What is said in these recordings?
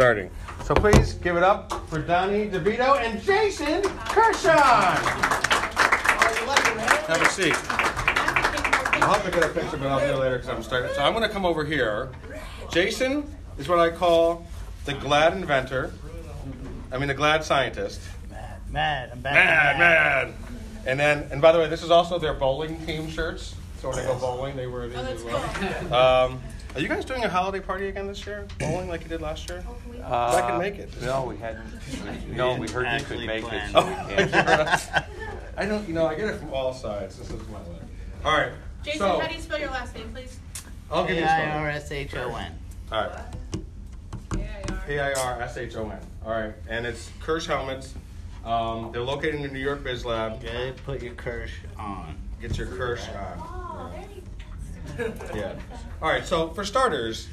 starting. So please give it up for Donnie DeVito and Jason Kirshon. Have a seat. I'll have to get a picture, but I'll do it later because I'm starting. So I'm going to come over here. Jason is what I call the glad inventor. I mean, the glad scientist. Mad, mad, I'm back. Mad, mad. And then, and by the way, this is also their bowling team shirts. So when they go bowling, they wear these Oh, as that's well. Um, are you guys doing a holiday party again this year? Bowling like you did last year? I can make it. No, we hadn't. No, we heard you could make it. plan. so Oh, we I canceled. don't, you know, I get it from all sides. This is my leg. All right. Jason, so, how do you spell your last name, please? I'll give you a spelling. A-I-R-S-H-O-N. All right. P I R S H O N. All right. And it's Kirsh Helmets. Um, they're located in the New York Biz Lab. Good, put your Kirsh on. Get your Kirsh on. Yeah. All right. So for starters,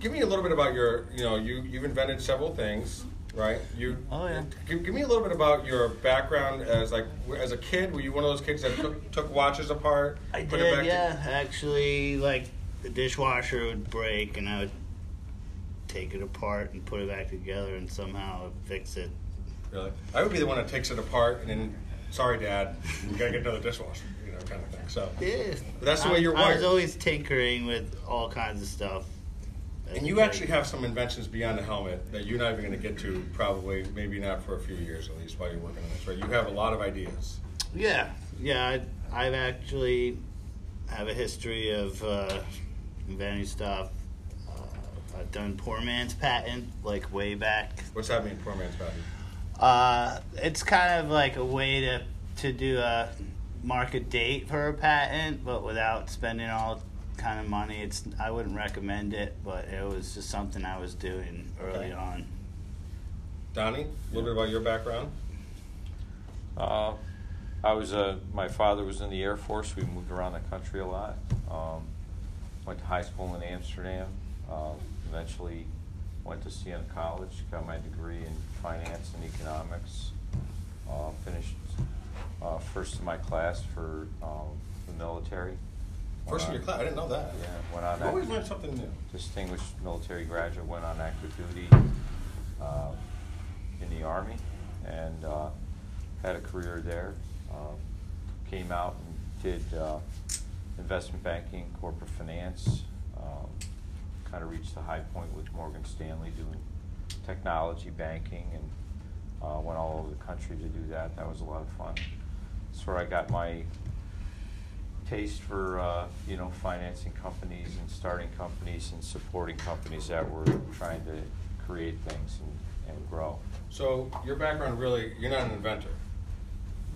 give me a little bit about your. You know, you you've invented several things, right? You. Oh, yeah. Give, give me a little bit about your background as like as a kid. Were you one of those kids that took took watches apart? I put it back did, to- yeah. Actually, like, the dishwasher would break, and I would take it apart and put it back together and somehow fix it. Really? I would be the one that takes it apart and then, sorry, Dad, you gotta get another dishwasher, you know, kind of thing. So. That's the way you're I was always tinkering with all kinds of stuff. and you actually have some inventions beyond the helmet that you're not even gonna get to, probably, maybe not for a few years at least, while you're working on this, right? You have a lot of ideas. Yeah, yeah. I, I've actually have a history of uh, inventing stuff. Uh, I've done poor man's patent, like way back. What's that mean, poor man's patent? Uh, it's kind of like a way to to do a market date for a patent, but without spending all kind of money. It's I wouldn't recommend it, but it was just something I was doing early Okay. on. Donnie, a little bit about your background. Uh, I was uh, my father was in the Air Force. We moved around the country a lot. Um, went to high school in Amsterdam. Uh, eventually went to Siena College. Got my degree in finance and economics. Uh, finished uh, first in my class for um, the military. First in your class, I didn't know that. Yeah, went on. You always active- learn something new. distinguished military graduate, went on active duty uh, in the Army and uh, had a career there. Uh, came out and did uh, investment banking, corporate finance. Um, kind of reached the high point with Morgan Stanley doing technology banking and uh, went all over the country to do that. That was a lot of fun. That's where I got my taste for uh, you know financing companies and starting companies and supporting companies that were trying to create things and, and grow. So, your background really, you're not an inventor.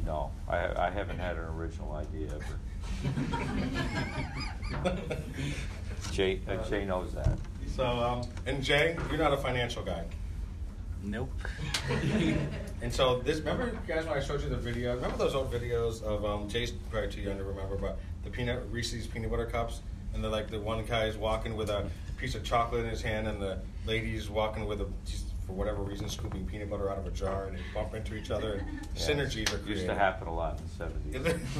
No, I, I haven't had an original idea ever. Jay, uh, Jay knows that. So, um, and Jay, you're not a financial guy. Nope. And so this, remember guys when I showed you the video? Remember those old videos of um, Jay's probably too young to remember, but the peanut Reese's peanut butter cups, and they're like the one guy is walking with a piece of chocolate in his hand, and the lady's walking with a just for whatever reason scooping peanut butter out of a jar, and they bump into each other, and Yeah. synergies are created. Used to happen a lot in the seventies.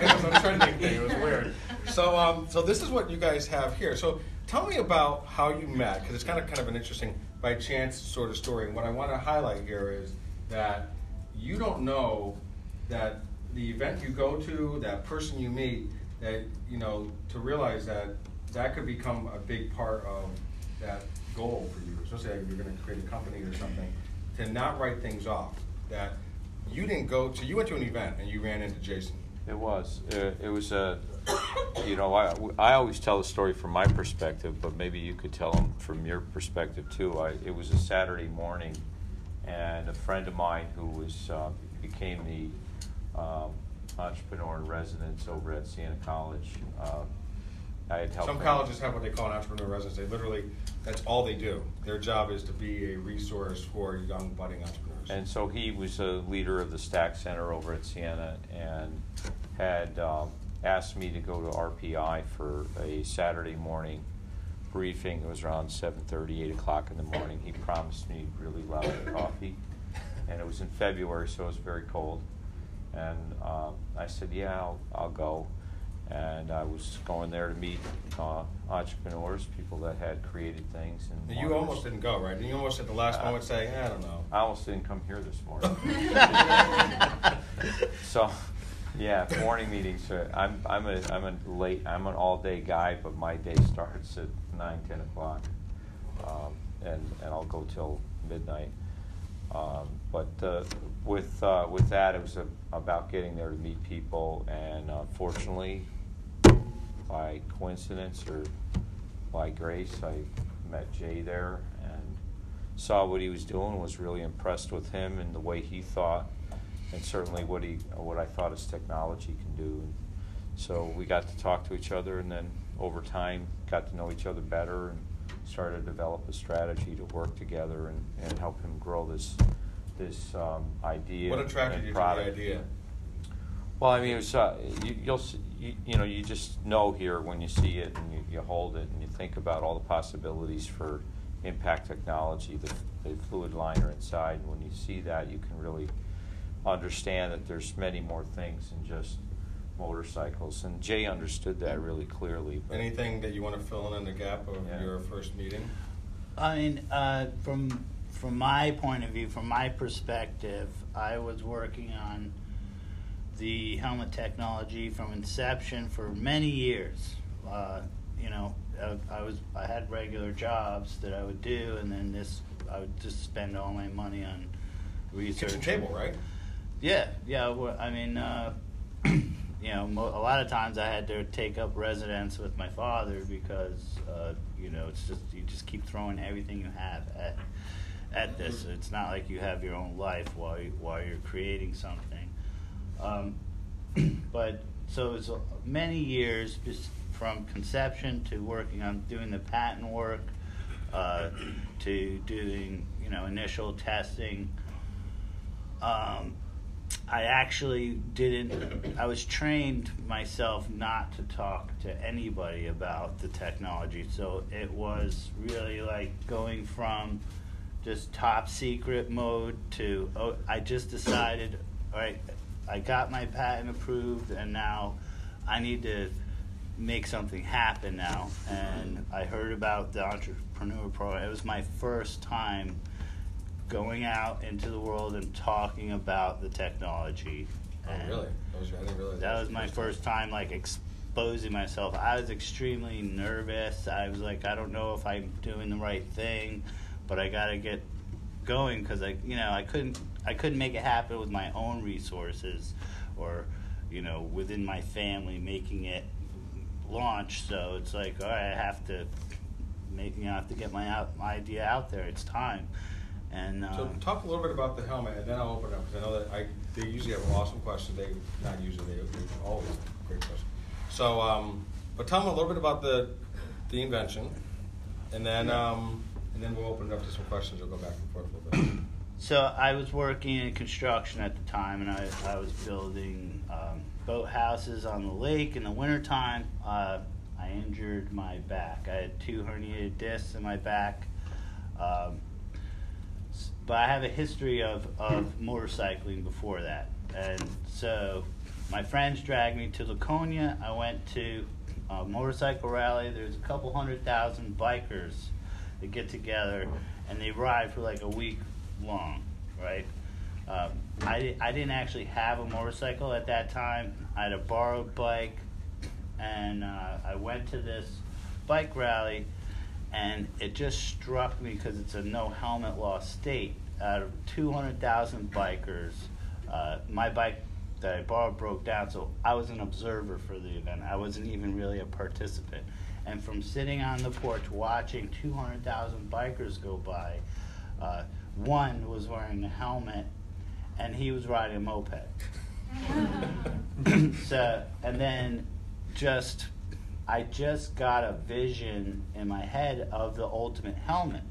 It was a trending thing. It was weird. So, um, so this is what you guys have here. So, tell me about how you met, because it's kind of kind of an interesting by chance sort of story. And what I want to highlight here is that you don't know that the event you go to, that person you meet, that you know to realize that that could become a big part of that goal for you, especially if you're going to create a company or something. To not write things off. That you didn't go to. You went to an event and you ran into Jason. It was. Uh, it was a. You know, I, I always tell the story from my perspective, but maybe you could tell them from your perspective too. I, it was a Saturday morning, and a friend of mine who was uh, became the um, entrepreneur in residence over at Siena College. Uh, I had helped Some him. colleges have what they call an entrepreneur residence. They literally, that's all they do. Their job is to be a resource for young budding entrepreneurs. And so he was a leader of the Stack Center over at Siena and had um, asked me to go to RPI for a Saturday morning briefing. It was around 7.30, 8 o'clock in the morning. He promised me really loud coffee. And it was in February, so it was very cold. And um, I said, yeah, I'll, I'll go. And I was going there to meet uh, entrepreneurs, people that had created things. And You almost didn't go, right? You almost at the last Uh, moment say, "Eh, I don't know. I almost didn't come here this morning. so, yeah, morning meetings. Are, I'm I'm a I'm a late I'm an all day guy, but my day starts at nine ten o'clock, um, and and I'll go till midnight. Um, but uh, with uh, with that, it was a, about getting there to meet people, and uh, fortunately, by coincidence or by grace, I met Jay there and saw what he was doing. Was really impressed with him and the way he thought, and certainly what he what I thought his technology can do. And so we got to talk to each other, and then over time got to know each other better and started to develop a strategy to work together and, and help him grow this this um, idea. What attracted you to the idea? Well, I mean, it was, uh, you, you'll, you, you know, you just know here when you see it and you, you hold it and you think about all the possibilities for impact technology, the, the fluid liner inside. And when you see that, you can really understand that there's many more things than just motorcycles. And Jay understood that really clearly. but- Anything that you want to fill in the gap of Yeah. your first meeting? I mean, uh, from from my point of view, from my perspective, I was working on the helmet technology from inception for many years. Uh, you know, I, I was I had regular jobs that I would do, and then this I would just spend all my money on research. Kitchen table, right? Yeah, yeah. well, I mean, uh, you know, mo- a lot of times I had to take up residence with my father because, uh, you know, it's just you just keep throwing everything you have at at this. It's not like you have your own life while you, while you're creating something. Um, but so it's many years from conception to working on doing the patent work uh, to doing you know initial testing. Um, I actually didn't. I was trained myself not to talk to anybody about the technology, so it was really like going from just top secret mode to oh, I just decided, all right, I got my patent approved, and now I need to make something happen now. And I heard about the entrepreneur program. It was my first time going out into the world and talking about the technology. Oh, And really? That was, I didn't realize That was your my first time like exposing myself. I was extremely nervous. I was like, I don't know if I'm doing the right thing, but I got to get going because I, you know, I couldn't, I couldn't make it happen with my own resources, or, you know, within my family making it launch. So it's like, all right, I have to make, you know, I have to get my, out, my idea out there. It's time. And uh, So talk a little bit about the helmet, and then I'll open it up because I know that I they usually have an awesome questions. They not usually they they always great questions. So, um, but tell them a little bit about the the invention, and then um, and then we'll open it up to some questions. We'll go back and forth a little bit. So I was working in construction at the time, and I, I was building um, boat houses on the lake in the wintertime. Uh, I injured my back. I had two herniated discs in my back. Um, but I have a history of, of motorcycling before that. And so my friends dragged me to Laconia. I went to a motorcycle rally. There's a couple hundred thousand bikers that get together and they ride for like a week long, right? Um, I, I didn't actually have a motorcycle at that time. I had a borrowed bike, and uh, I went to this bike rally, and it just struck me because it's a no helmet law state. Out of 200,000 bikers, uh, my bike that I borrowed broke down, so I was an observer for the event. I wasn't even really a participant. And from sitting on the porch watching 200,000 bikers go by, uh, one was wearing a helmet and he was riding a moped. so, and then just, I just got a vision in my head of the ultimate helmet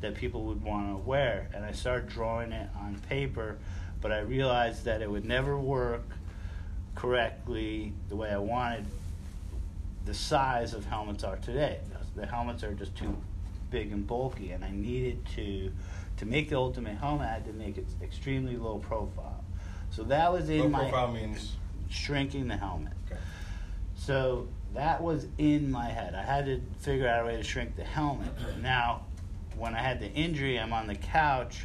that people would want to wear. And I started drawing it on paper, but I realized that it would never work correctly the way I wanted the size of helmets are today. The helmets are just too big and bulky, and I needed to to make the ultimate helmet. I had to make it extremely low profile. So that was in Low my profile means shrinking the helmet. okay. So that was in my head. I had to figure out a way to shrink the helmet. Now, when I had the injury, I'm on the couch,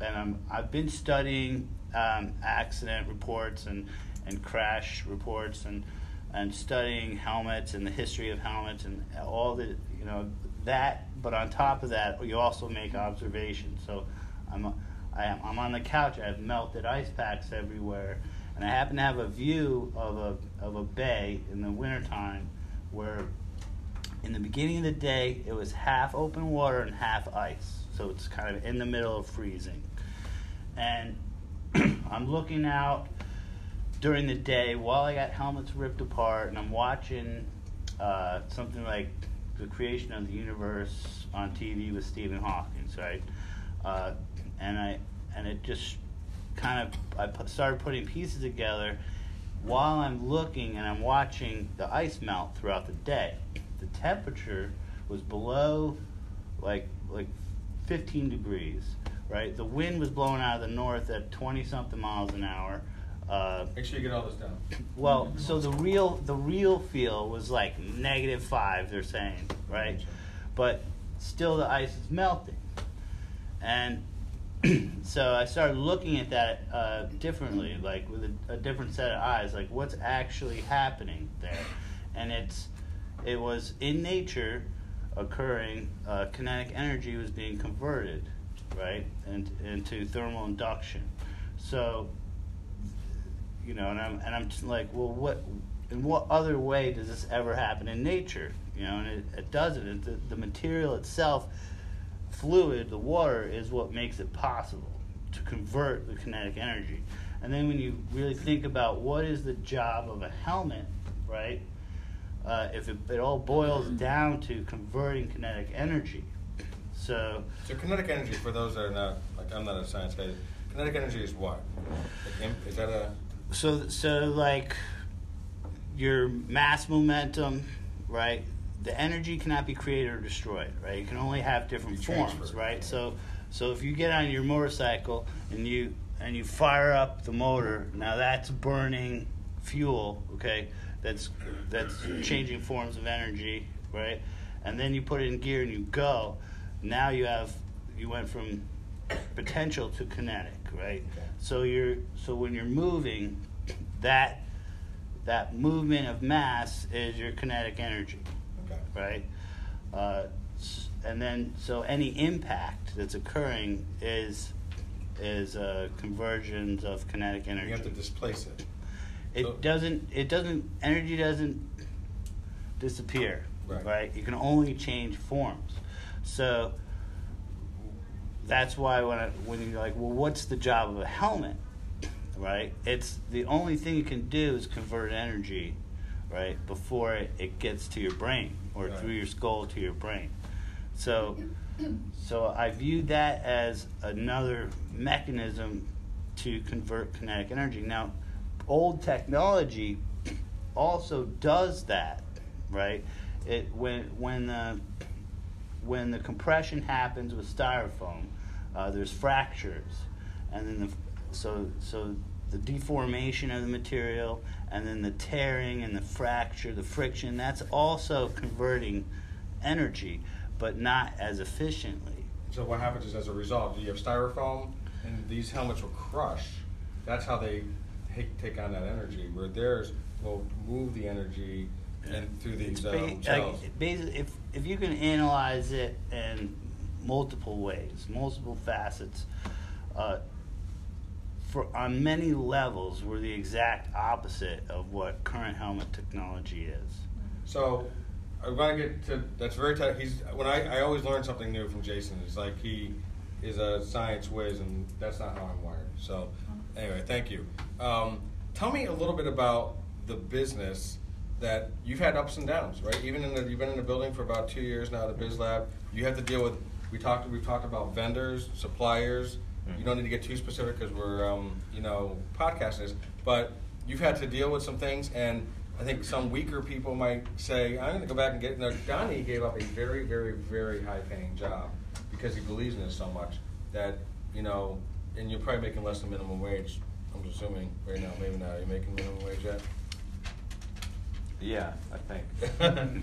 and I'm I've been studying um, accident reports and and crash reports and and studying helmets and the history of helmets and all the you know that. But on top of that, you also make observations. So I'm I am, I'm on the couch. I have melted ice packs everywhere, and I happen to have a view of a of a bay in the wintertime where in the beginning of the day it was half open water and half ice. So it's kind of in the middle of freezing. And I'm looking out during the day while I got helmets ripped apart and I'm watching uh, something like the creation of the universe on TV with Stephen Hawking, right? Uh, and I and it just kind of I started putting pieces together while I'm looking and I'm watching the ice melt throughout the day. The temperature was below like like 15 degrees, right? The wind was blowing out of the north at 20 something miles an hour. Uh, Make sure you get all this down. well, so the real the real feel was like negative five. They're saying, right? But still, the ice is melting, and so I started looking at that uh, differently, like with a, a, different set of eyes, like what's actually happening there, and it's it was in nature occurring. Uh, kinetic energy was being converted, right, and, into thermal induction. So you know, and I'm and I'm just like, well, what in what other way does this ever happen in nature? You know, and it, it doesn't. It, the, the material itself fluid, the water, is what makes it possible to convert the kinetic energy. And then when you really think about what is the job of a helmet, right? Uh, if it, it all boils down to converting kinetic energy. So, so kinetic energy, for those that are not like I'm not a science guy, kinetic energy is what? Like, is that a so so like your mass momentum, right? the energy cannot be created or destroyed, right? You can only have different forms, right? So, so if you get on your motorcycle and you and you fire up the motor, now that's burning fuel, okay? That's that's changing forms of energy, right? And then you put it in gear and you go. Now you have you went from potential to kinetic, right? Okay. So you're so when you're moving, that that movement of mass is your kinetic energy right? Uh, and then so any impact that's occurring is is uh, conversions of kinetic energy. You have to displace it. It so, doesn't. It doesn't. Energy doesn't disappear. Right. right. You can only change forms. So that's why when I, when you're like, well, what's the job of a helmet? Right. It's the only thing you can do is convert energy right? Before it, it gets to your brain or right. through your skull to your brain. So, so I view that as another mechanism to convert kinetic energy. Now, old technology also does that, right? It when when the when the compression happens with styrofoam, uh, there's fractures, and then the so so the deformation of the material and then the tearing and the fracture, the friction, that's also converting energy, but not as efficiently. So what happens is as a result, you have styrofoam and these helmets will crush. That's how they take, take on that energy, where theirs will move the energy and through these ba- um, cells. Like, basically, if, if you can analyze it in multiple ways, multiple facets, uh, for on many levels we're the exact opposite of what current helmet technology is. So I want to get to that's very tight. He's when I, I always learn something new from Jason. It's like he is a science whiz, and that's not how I'm wired. So anyway, thank you. Um, tell me a little bit about the business that you've had ups and downs, right? Even in the you've been in the building for about two years now, the Biz Lab. You have to deal with. We talked. We've talked about vendors, suppliers you don't need to get too specific because we're, um, you know, podcasting but you've had to deal with some things, and I think some weaker people might say, I'm going to go back and get. Now, Donnie gave up a very, very, very high paying job because he believes in it so much that, you know, and you're probably making less than minimum wage, I'm assuming, right now. Maybe not. Are you making minimum wage yet? Yeah, I think.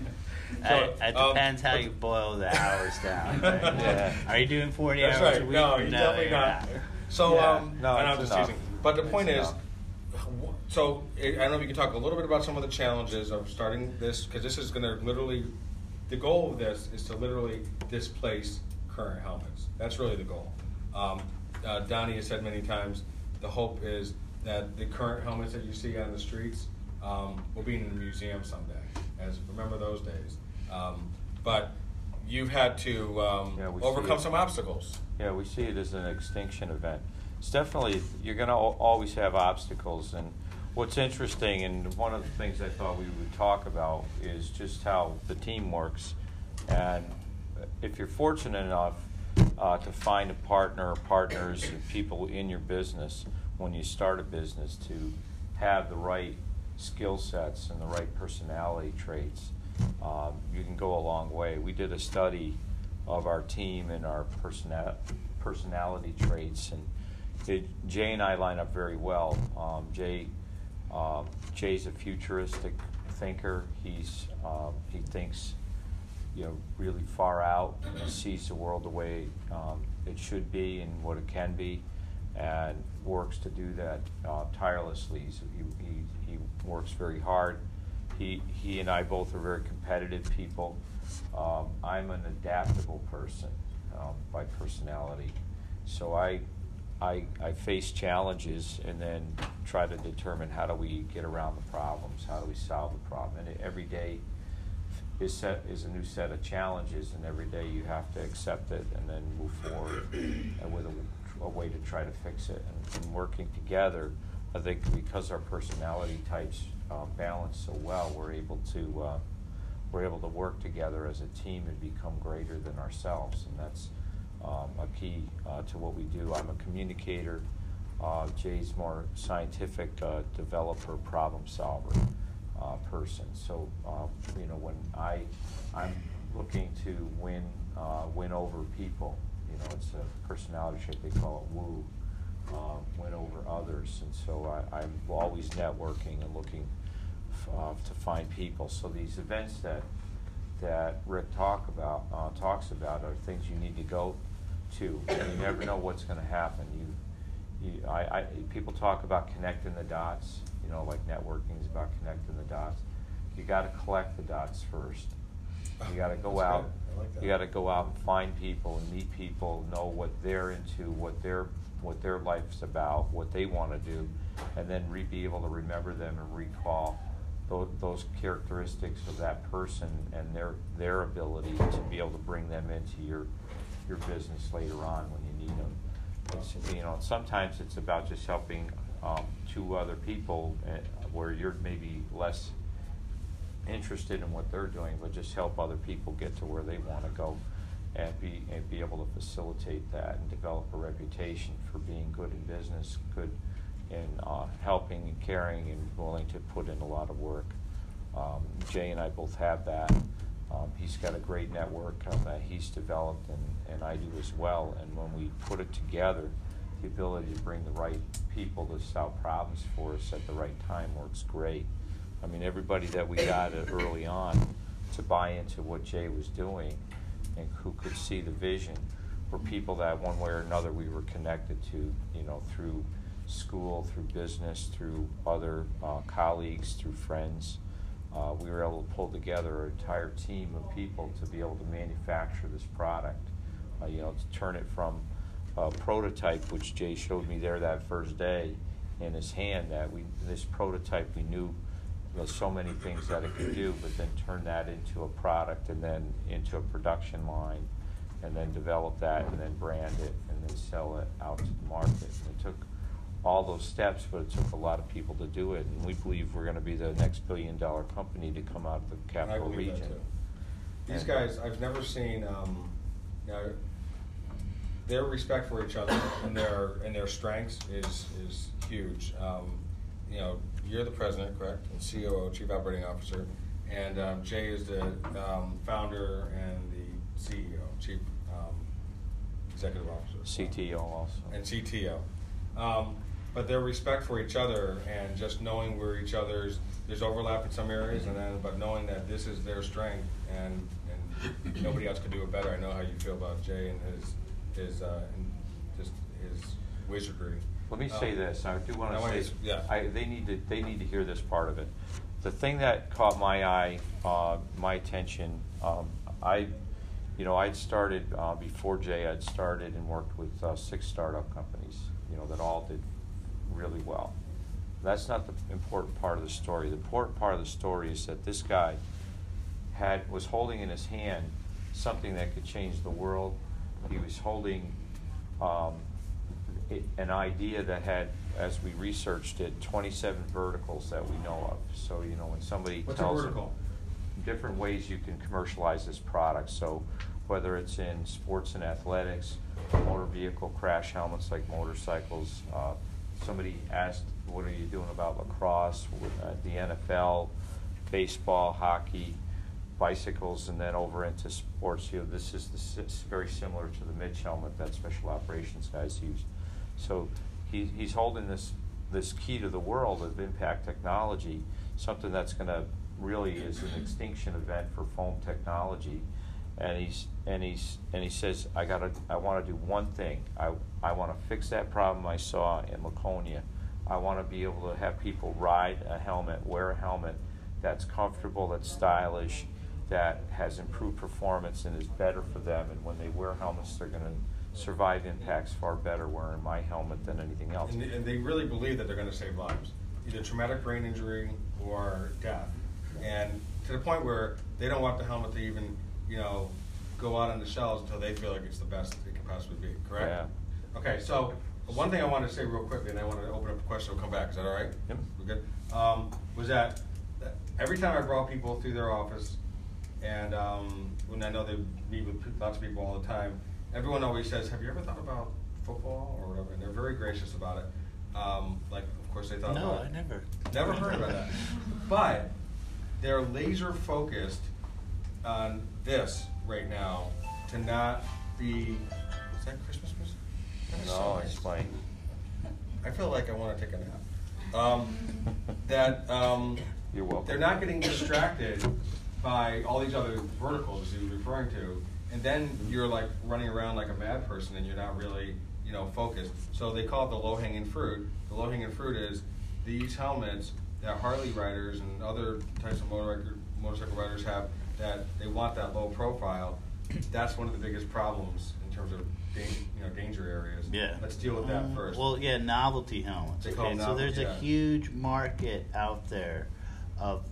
It, it um, depends how you boil the hours down. Yeah. Are you doing 40 That's hours right. a week? No, you're definitely you're not. So, Yeah. um, No, and I'm just enough. teasing. But the It's point is, enough. wh- so I I don't know if you can talk a little bit about some of the challenges of starting this, because this is going to literally, the goal of this is to literally displace current helmets. That's really the goal. Um, uh, Donnie has said many times, the hope is that the current helmets that you see on the streets um, will be in a museum someday. As remember those days. Um, but you've had to um, Yeah, overcome some obstacles. Yeah, we see it as an extinction event. It's definitely, you're going to always have obstacles. And what's interesting, and one of the things I thought we would talk about, is just how the team works. And if you're fortunate enough uh, to find a partner partners and people in your business when you start a business to have the right skill sets and the right personality traits, um, you can go a long way. We did a study of our team and our persona- personality traits, and it, Jay and I line up very well. Um, Jay, um, Jay's a futuristic thinker. He's um, he thinks, you know, really far out and sees the world the way um, it should be and what it can be, and works to do that uh, tirelessly. He, he, he works very hard. He, he and I both are very competitive people. Um, I'm an adaptable person um, by personality, so I, I, I face challenges and then try to determine how do we get around the problems, how do we solve the problem, and every day is set is a new set of challenges, and every day you have to accept it and then move forward and with a, a way to try to fix it. And, and working together, I think because our personality types uh, balance so well, we're able to uh, we're able to work together as a team and become greater than ourselves, and that's um, a key uh, to what we do. I'm a communicator. Uh, Jay's more scientific uh, developer, problem solver uh, person. So you know when I I'm looking to win win over people. You know it's a personality trait they call it woo. Win over others, and so I, I'm always networking and looking f- uh, to find people. So these events that that Rick talk about uh, talks about are things you need to go to. And you never know what's going to happen. You, you, I, I, people talk about connecting the dots. You know, like networking is about connecting the dots. You got to collect the dots first. You got to go That's out. like. You got to go out and find people and meet people, know what they're into, what their what their life's about, what they want to do, and then re- be able to remember them and recall those, those characteristics of that person and their their ability to be able to bring them into your your business later on when you need them. It's, you know, sometimes it's about just helping um, two other people uh, where you're maybe less interested in what they're doing, but just help other people get to where they want to go and be and be able to facilitate that and develop a reputation for being good in business, good in uh, helping and caring and willing to put in a lot of work. Um, Jay and I both have that. Um, he's got a great network um, that he's developed, and, and I do as well. And when we put it together, the ability to bring the right people to solve problems for us at the right time works great. I mean, everybody that we got early on to buy into what Jay was doing and who could see the vision were people that one way or another we were connected to, you know, through school, through business, through other uh, colleagues, through friends. Uh, we were able to pull together an entire team of people to be able to manufacture this product. Uh, you know, to turn it from a prototype, which Jay showed me there that first day in his hand, that we this prototype we knew know, so many things that it could do, but then turn that into a product and then into a production line, and then develop that and then brand it and then sell it out to the market. And it took all those steps, but it took a lot of people to do it. And we believe we're going to be the next billion dollar company to come out of the capital region. too. These And- guys, I've never seen, um, you know, their respect for each other and their and their strengths is is huge. Um, you know, you're the president, correct, and COO, Chief Operating Officer, and um, Jay is the um, founder and the CEO, Chief um, Executive Officer, CTO also. and CTO. Um, but their respect for each other and just knowing where each other's there's overlap in some areas, and then but knowing that this is their strength and and nobody else could do it better. I know how you feel about Jay and his his uh, and just his wizardry. Let me say Um, this, I do I wanna want say, you yeah. I, they need to, they need to hear this part of it. The thing that caught my eye, uh, my attention, um, I, you know, I'd started, uh, before Jay, I'd started and worked with, uh, six startup companies, you know, that all did really well. That's not the important part of the story. The important part of the story is that this guy had, was holding in his hand something that could change the world. He was holding, um, an idea that had, as we researched it, 27 verticals that we know of. So, you know, when somebody What's a tells vertical? different ways you can commercialize this product. So, whether it's in sports and athletics, motor vehicle crash helmets like motorcycles. Uh, somebody asked, "What are you doing about lacrosse?" Uh, the NFL, baseball, hockey, bicycles, and then over into sports. You know, this is the, very similar to the MICH helmet that special operations guys use. So he, he's holding this this key to the world of impact technology, something that's going to really is an extinction event for foam technology. And he's and he's and he says, I gotta I want to do one thing. I I want to fix that problem I saw in Laconia. I want to be able to have people ride a helmet, wear a helmet that's comfortable, that's stylish, that has improved performance and is better for them. And when they wear helmets, they're going to survive impacts far better wearing my helmet than anything else. And, and they really believe that they're going to save lives, either traumatic brain injury or death. And to the point where they don't want the helmet to even, you know, go out on the shelves until they feel like it's the best it can possibly be. Correct? Yeah. Okay. So one thing I wanted to say real quickly, and I want to open up a question. We'll come back. Is that all right? Yep. We're good? Um, was that, that every time I brought people through their office, and um, when I know they meet with lots of people all the time, everyone always says, "Have you ever thought about football or whatever?" And they're very gracious about it. Um, like, of course, they thought No, about I it. never. Never heard about that. But they're laser focused on this right now to not be. Is that Christmas music? That is so No, it's playing. I feel like I want to take a nap. Um, that um, You're welcome. they're not getting distracted by all these other verticals he was referring to, and then you're like running around like a mad person, and you're not really, you know, focused. So they call it the low-hanging fruit. The low-hanging fruit is these helmets that Harley riders and other types of motor, motorcycle riders have that they want that low profile. That's one of the biggest problems in terms of danger, you know, danger areas. Yeah. Let's deal with that Um, first. Well, yeah, novelty helmets. They call Okay, them so there's novelty, a huge market out there of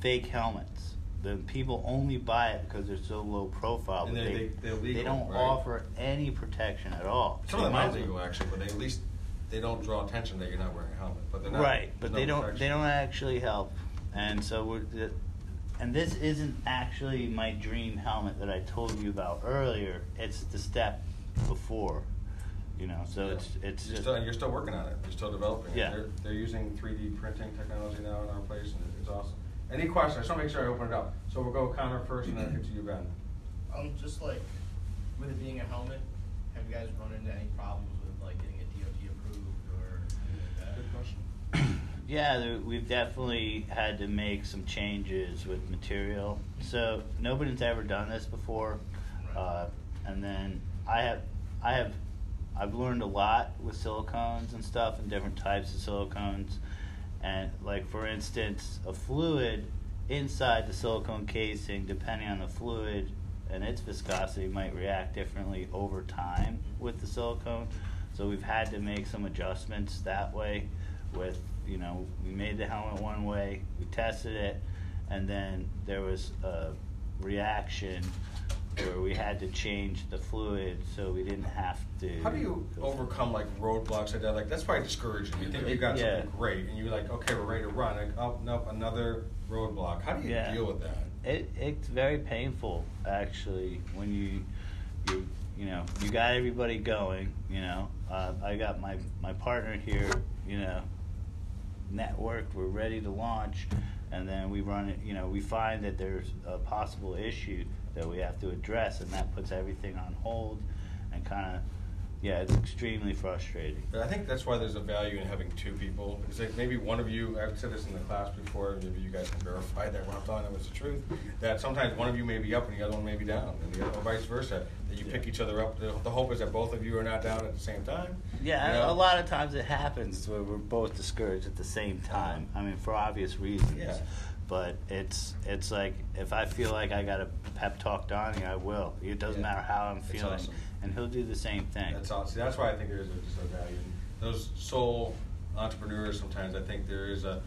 fake helmets. The people only buy it because they're so low profile. But they- they, they- they're legal, don't right? offer any protection at all. Some of They them might are legal actually, but they at least they don't draw attention that you're not wearing a helmet. But they're not, right, but no they don't. They don't actually help, and so we're. And this isn't actually my dream helmet that I told you about earlier. It's the step before, you know. So Yeah. it's it's You're just still, you're still working on it. You're still developing. Yeah. They're, they're using 3D printing technology now in our place, and it's awesome. Any questions? I just want to make sure I open it up. So we'll go Connor first, and then get to you, Ben. Um, just like with it being a helmet, have you guys run into any problems with like getting a DOT approved or anything like that? Good question. Yeah, there, we've definitely had to make some changes with material. So nobody's ever done this before, uh, and then I have, I have, I've learned a lot with silicones and stuff and different types of silicones, and like for instance, a fluid inside the silicone casing, depending on the fluid and its viscosity, might react differently over time with the silicone. So we've had to make some adjustments that way with you know we made the helmet one way we tested it and then there was a reaction where we had to change the fluid so we didn't have to How do you overcome like roadblocks like that? Like that's probably discouraging. You think you got Yeah. something great, and you're like, okay, we're ready to run. Like, oh nope, another roadblock. How do you Yeah. deal with that? it, it's very painful actually when you you you know you got everybody going you know uh, I got my my partner here you know networked we're ready to launch and then we run it you know we find that there's a possible issue that we have to address and that puts everything on hold and kind of yeah, it's extremely frustrating. But I think that's why there's a value in having two people. Because like maybe one of you, I've said this in the class before, maybe you guys can verify that what I'm telling them is the truth. That sometimes one of you may be up and the other one may be down, and the other, or vice versa. That you pick each other up. The, the hope is that both of you are not down at the same time. Yeah, you know? a lot of times it happens where we're both discouraged at the same time. I mean, for obvious reasons. Yeah. But it's it's like if I feel like I got to pep talk Donnie, I will. It doesn't Yeah. matter how I'm That's feeling, awesome. and he'll do the same thing. That's awesome. That's why I think there is a, just a value. Those sole entrepreneurs sometimes I think there is a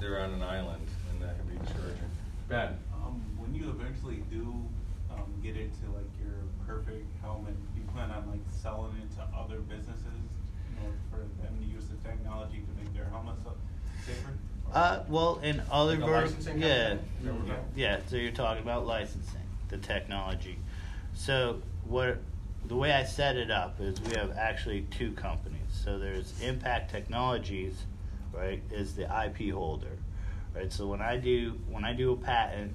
they're on an island and that can be discouraging. Ben, Um, when you eventually do um, get into like your perfect helmet, you plan on like selling it to other businesses in order for them to use the technology to make their helmets safer? Uh, well, in other Like a ver- licensing yeah, company? Is that what we're talking? yeah. So you're talking about licensing the technology. So what the way I set it up is we have actually two companies. So there's Impact Technologies, right? Is the IP holder, right? So when I do when I do a patent,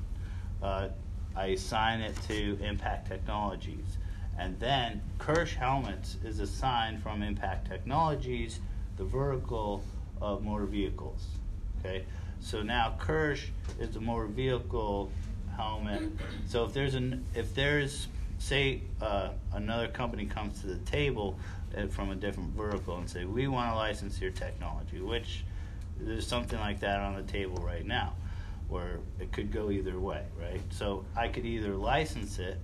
uh, I assign it to Impact Technologies, and then Kirsh Helmets is assigned from Impact Technologies the vertical of motor vehicles. Okay, so now Kirsh is a motor vehicle helmet. So if there's an if there's say uh, another company comes to the table uh, from a different vertical and say we want to license your technology, which there's something like that on the table right now, where it could go either way, right? So I could either license it,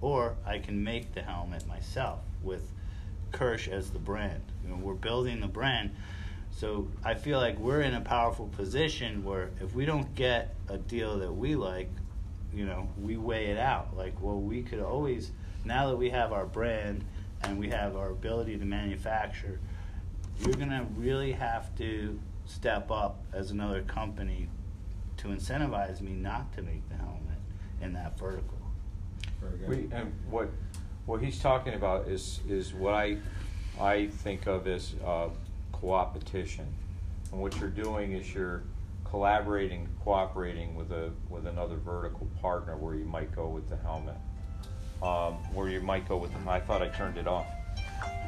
or I can make the helmet myself with Kirsh as the brand. You know, we're building the brand. So I feel like we're in a powerful position where if we don't get a deal that we like, you know, we weigh it out. Like, well, we could always, now that we have our brand and we have our ability to manufacture, you're going to really have to step up as another company to incentivize me not to make the helmet in that vertical. We, and what, what he's talking about is, is what I, I think of as, uh, co-opetition. And what you're doing is you're collaborating, cooperating with a, with another vertical partner where you might go with the helmet. Um, where you might go with the, I thought I turned it off.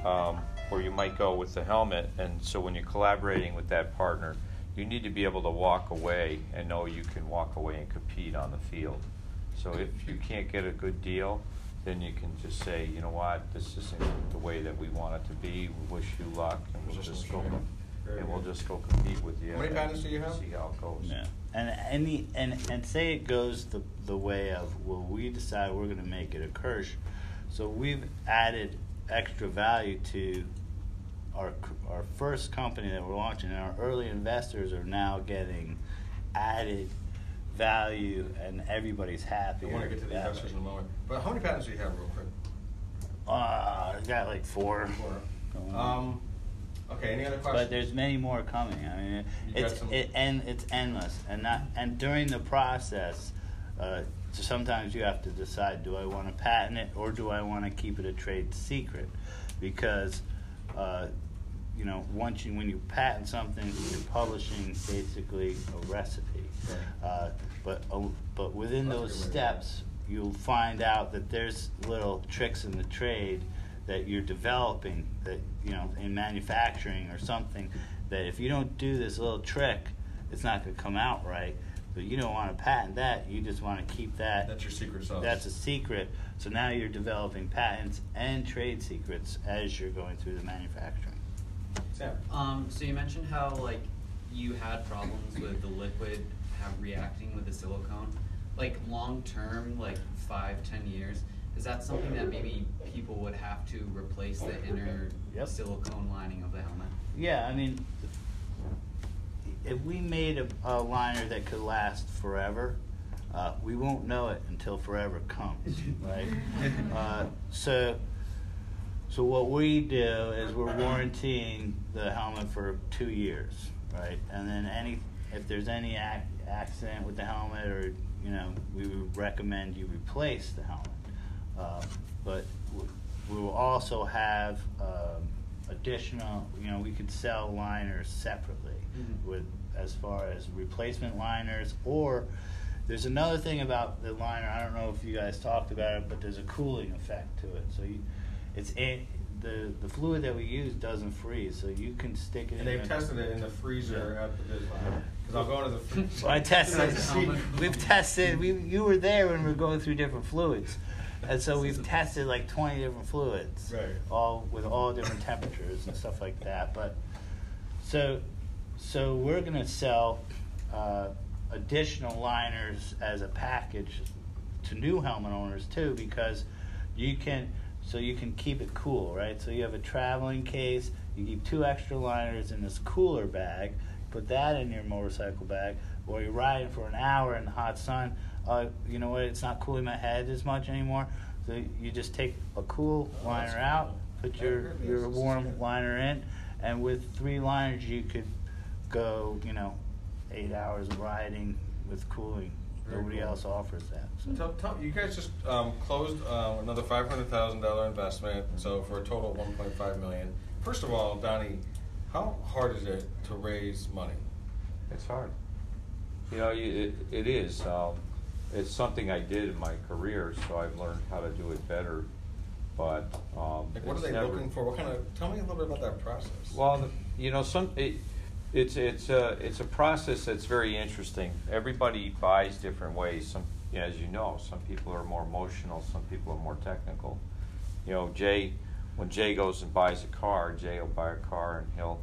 Um, where you might go with the helmet, and so when you're collaborating with that partner, you need to be able to walk away and know you can walk away and compete on the field. So if you can't get a good deal, then you can just say, you know what, this isn't the way that we want it to be. We wish you luck, and we'll Just just go, okay. Very and we'll good. just go compete with you. How many and patents do you have? See how it goes. Yeah, and and the and and say it goes the the way of well, we decide we're going to make it a Kirsh, so we've added extra value to our our first company that we're launching, and our early investors are now getting added value, and everybody's happy. I want to get to the investors in a moment. But how many patents do you have, real quick? Uh, I got like four. Four. Um, okay. Any other questions? But there's many more coming. I mean, You it's some- it, and it's endless, and not and during the process, uh, so sometimes you have to decide: do I want to patent it or do I want to keep it a trade secret? Because, uh, you know, once you when you patent something, you're publishing basically a recipe. Right. Uh, but uh, but within those steps, you'll find out that there's little tricks in the trade that you're developing that you know in manufacturing or something that if you don't do this little trick it's not going to come out right but you don't want to patent that you just want to keep that That's your secret sauce. that's a secret so now you're developing patents and trade secrets as you're going through the manufacturing Sam. Um, so you mentioned how like you had problems with the liquid have reacting with the silicone. Like long term, like five, ten years, is that something that maybe people would have to replace the inner Yep. silicone lining of the helmet? Yeah, I mean, if we made a, a liner that could last forever, uh, we won't know it until forever comes, right? uh, so, so what we do is we're warranting the helmet for two years, right? And then any, if there's any ac- accident with the helmet, or you know, we would recommend you replace the helmet. Uh, but we will also have um, additional, you know, we could sell liners separately Mhm. with as far as replacement liners or there's another thing about the liner. I don't know if you guys talked about it, but there's a cooling effect to it. So you, it's a, the the fluid that we use doesn't freeze, so you can stick it. And in they've the- tested it in the freezer at the because I'll go into the freezer. Well, I tested. We've tested. We you were there when we were going through different fluids, and so we've tested like twenty different fluids, Right. all with all different temperatures and stuff like that. But so so we're gonna sell uh, additional liners as a package to new helmet owners too, because you can so you can keep it cool, right? So you have a traveling case. You keep two extra liners in this cooler bag. Put that in your motorcycle bag, or you're riding for an hour in the hot sun. Uh, you know what? It's not cooling my head as much anymore. So you just take a cool Oh, liner out, put your your warm liner in, and with three liners you could go, you know, eight hours of riding with cooling. Very Nobody cool. else offers that. So. Tell, tell, you guys just um, closed uh, another five hundred thousand dollar investment, so for a total of one point five million. First of all, Donnie, how hard is it to raise money? It's hard. You know, you, it, it is. Um, it's something I did in my career, so I've learned how to do it better. But um, Like, what are they never- looking for? What kind of? Tell me a little bit about that process. Well, the- you know, some it, it's it's a it's a process that's very interesting. Everybody buys different ways. Some, you know, as you know, some people are more emotional. Some people are more technical. You know, Jay, when Jay goes and buys a car, Jay will buy a car and he'll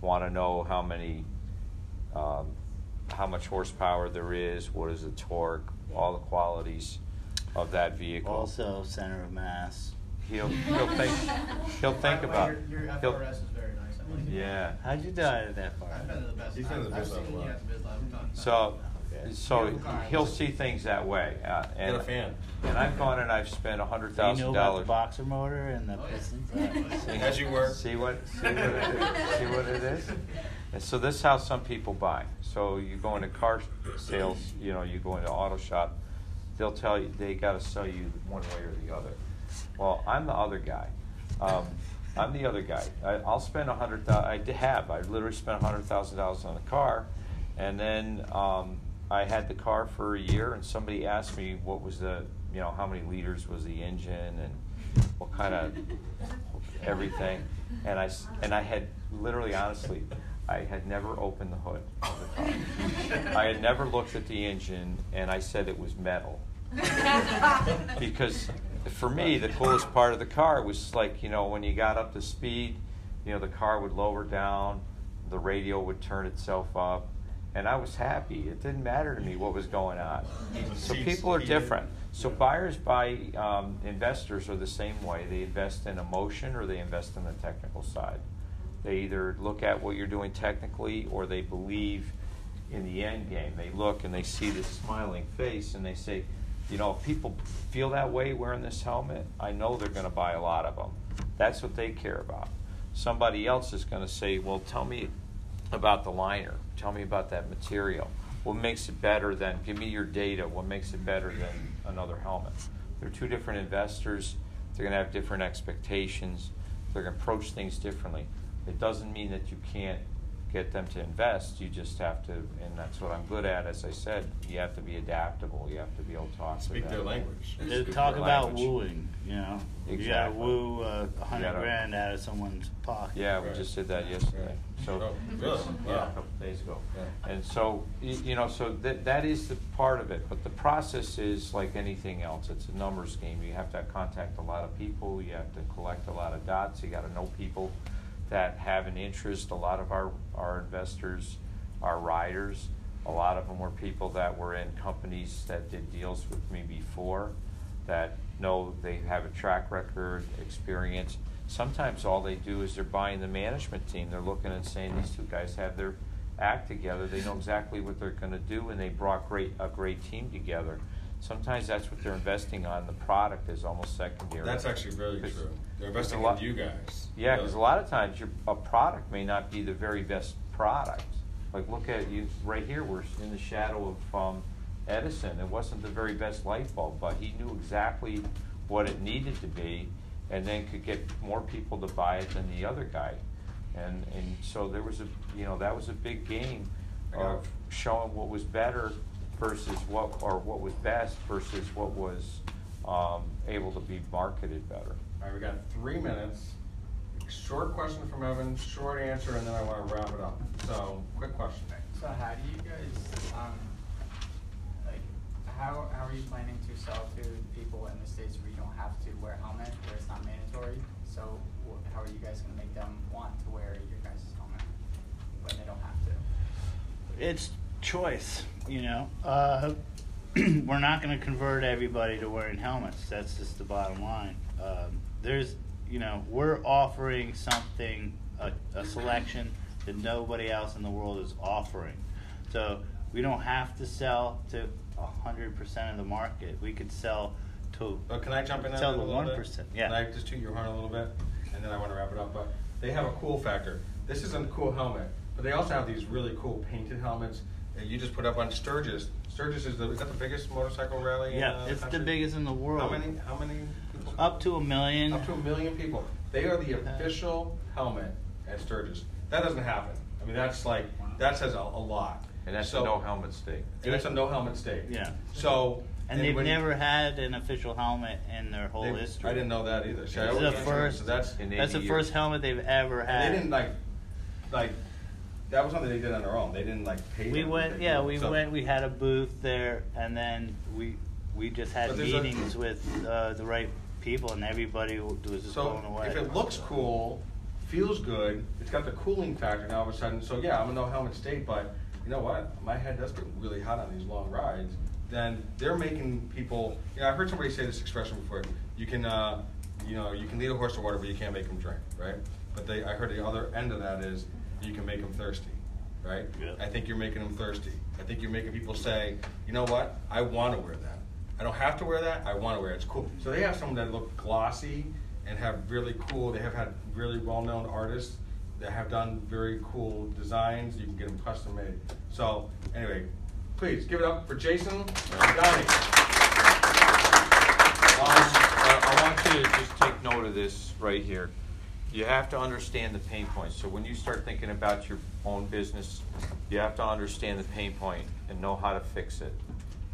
want to know how many, um, how much horsepower there is, what is the torque, all the qualities of that vehicle. Also, center of mass. He'll he'll think he'll think about Your, your he'll- FRS is yeah. How'd you die that far? I've been to the best. He's been to the I've seen a lot. you at the BizLab a. So, Okay. so he'll see things that way. Uh, and, Get a fan. And I've gone and I've spent a hundred Do you know about the boxer motor and the Oh, yeah. pistons? See, As you were. See what, see what it is, see what it is? And so this is how some people buy. So you go into car sales, you know, you go into auto shop, they'll tell you, they gotta sell you one way or the other. Well, I'm the other guy. Um, I'm the other guy. I, I'll spend a hundred I have, I literally spent a hundred thousand dollars on a car. And then, um, I had the car for a year and somebody asked me what was the, you know, how many liters was the engine and what kind of everything. And I, and I had literally, honestly, I had never opened the hood of the car. I had never looked at the engine and I said it was metal. Because for me, the coolest part of the car was like, you know, when you got up to speed, you know, the car would lower down, the radio would turn itself up, and I was happy. It didn't matter to me what was going on. So people are different. So buyers buy, um, investors are the same way. They invest in emotion or they invest in the technical side. They either look at what you're doing technically or they believe in the end game. They look and they see this smiling face and they say, you know, if people feel that way wearing this helmet, I know they're going to buy a lot of them. That's what they care about. Somebody else is going to say, well, tell me about the liner. Tell me about that material. What makes it better than, give me your data. What makes it better than another helmet? They're two different investors. They're going to have different expectations. They're going to approach things differently. It doesn't mean that you can't get them to invest. You just have to, and that's what I'm good at. As I said, you have to be adaptable. You have to be able to talk Speak to their language. They Speak talk their about language. wooing, you know. You gotta Exactly. woo uh, a hundred gotta- grand out of someone's pocket. Yeah, we Right. just did that yesterday. Right. So, Oh, really? yeah, Wow. a couple days ago. Yeah. And so, you know, so that, that is the part of it, but the process is like anything else. It's a numbers game. You have to contact a lot of people, you have to collect a lot of dots, you gotta know people that have an interest. A lot of our, our investors are riders. A lot of them were people that were in companies that did deals with me before, that know they have a track record, experience. Sometimes all they do is they're buying the management team. They're looking and saying, these two guys have their act together. They know exactly what they're gonna do, and they brought great, a great team together. Sometimes that's what they're investing on. The product is almost secondary. That's actually very true. They're investing lot- in you guys. Yeah, because a lot of times your, a product may not be the very best product. Like, look at you, right here, we're in the shadow of, um, Edison. It wasn't the very best light bulb, but he knew exactly what it needed to be and then could get more people to buy it than the other guy. And, and so there was a, you know, that was a big game of showing what was better versus what, or what was best versus what was, um, able to be marketed better. All right, we got three minutes. short question from Evan, short answer, and then I want to wrap it up. So, quick question. So how do you guys, um, like, how, how are you planning to sell to people in the states where you don't have to wear a helmet, where it's not mandatory? So wh- how are you guys gonna make them want to wear your guys' helmet when they don't have to? it's choice, you know. Uh, we're not going to convert everybody to wearing helmets. That's just the bottom line. Um, there's, you know, we're offering something, a, a selection that nobody else in the world is offering. So we don't have to sell to hundred percent of the market. We could sell to. But can I jump in Sell little bit? 1%, yeah. Can I just toot your horn a little bit, and then I want to wrap it up. But they have a cool factor. This isn't a cool helmet, but they also have these really cool painted helmets you just put up on Sturgis. Sturgis is the is that the biggest motorcycle rally? in, Yeah, uh, it's the biggest in the world. How many? How many? People? Up to a million. Up to a million people. They are the official helmet at Sturgis. That doesn't happen. I mean, that's like that says a, a lot. And that's So- a no helmet state. And it's a no helmet state. Yeah. So And they've when- never had an official helmet in their whole they- history. I didn't know that either. See, I This is the first. So that's that's the 80 first helmet they've ever and had. they didn't like like that was something they did on their own. They didn't like pay. we them. went. They- Yeah, we so- went. We had a booth there, and then we we just had But there's a- meetings with uh, the right people, and everybody was just So blown away. if it looks cool, feels good, it's got the cooling factor. Now all of a sudden, so yeah, I'm a no helmet state, but you know what? My head does get really hot on these long rides. Then they're making people. You know, I've heard somebody say this expression before. You can, uh, you know, you can lead a horse to water, but you can't make him drink, right? But they, I heard the other end of that is you can make them thirsty, right? Yeah. I think you're making them thirsty. I think you're making people say, you know what? I want to wear that. I don't have to wear that. I want to wear it. It's cool. So they have some that look glossy and have really cool. They have had really well-known artists that have done very cool designs. You can get them custom made. So anyway, please give it up for Jason and Donnie. Um, I I want you to just take note of this right here. You have to understand the pain points. So when you start thinking about your own business, you have to understand the pain point and know how to fix it.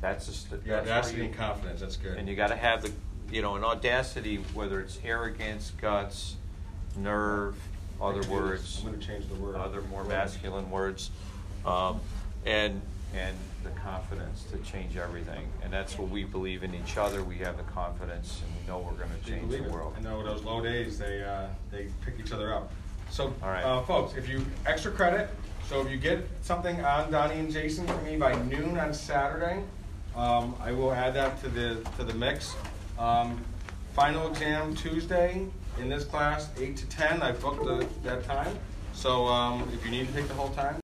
That's just. Yeah, that's where audacity you- and confidence. That's good. And you got to have the, you know, an audacity, whether it's arrogance, guts, nerve, other words, I'm going to change the word. other more masculine words, um, and and the confidence to change everything. And that's what we believe in each other. We have the confidence, and we know we're going to change the believe it? world. I know those low days, they, uh, they pick each other up. So, right. uh, folks, if you, extra credit, so if you get something on Donnie and Jason for me by noon on Saturday, um, I will add that to the, to the mix. Um, final exam Tuesday in this class, eight to ten, I booked the, that time. So, um, if you need to take the whole time,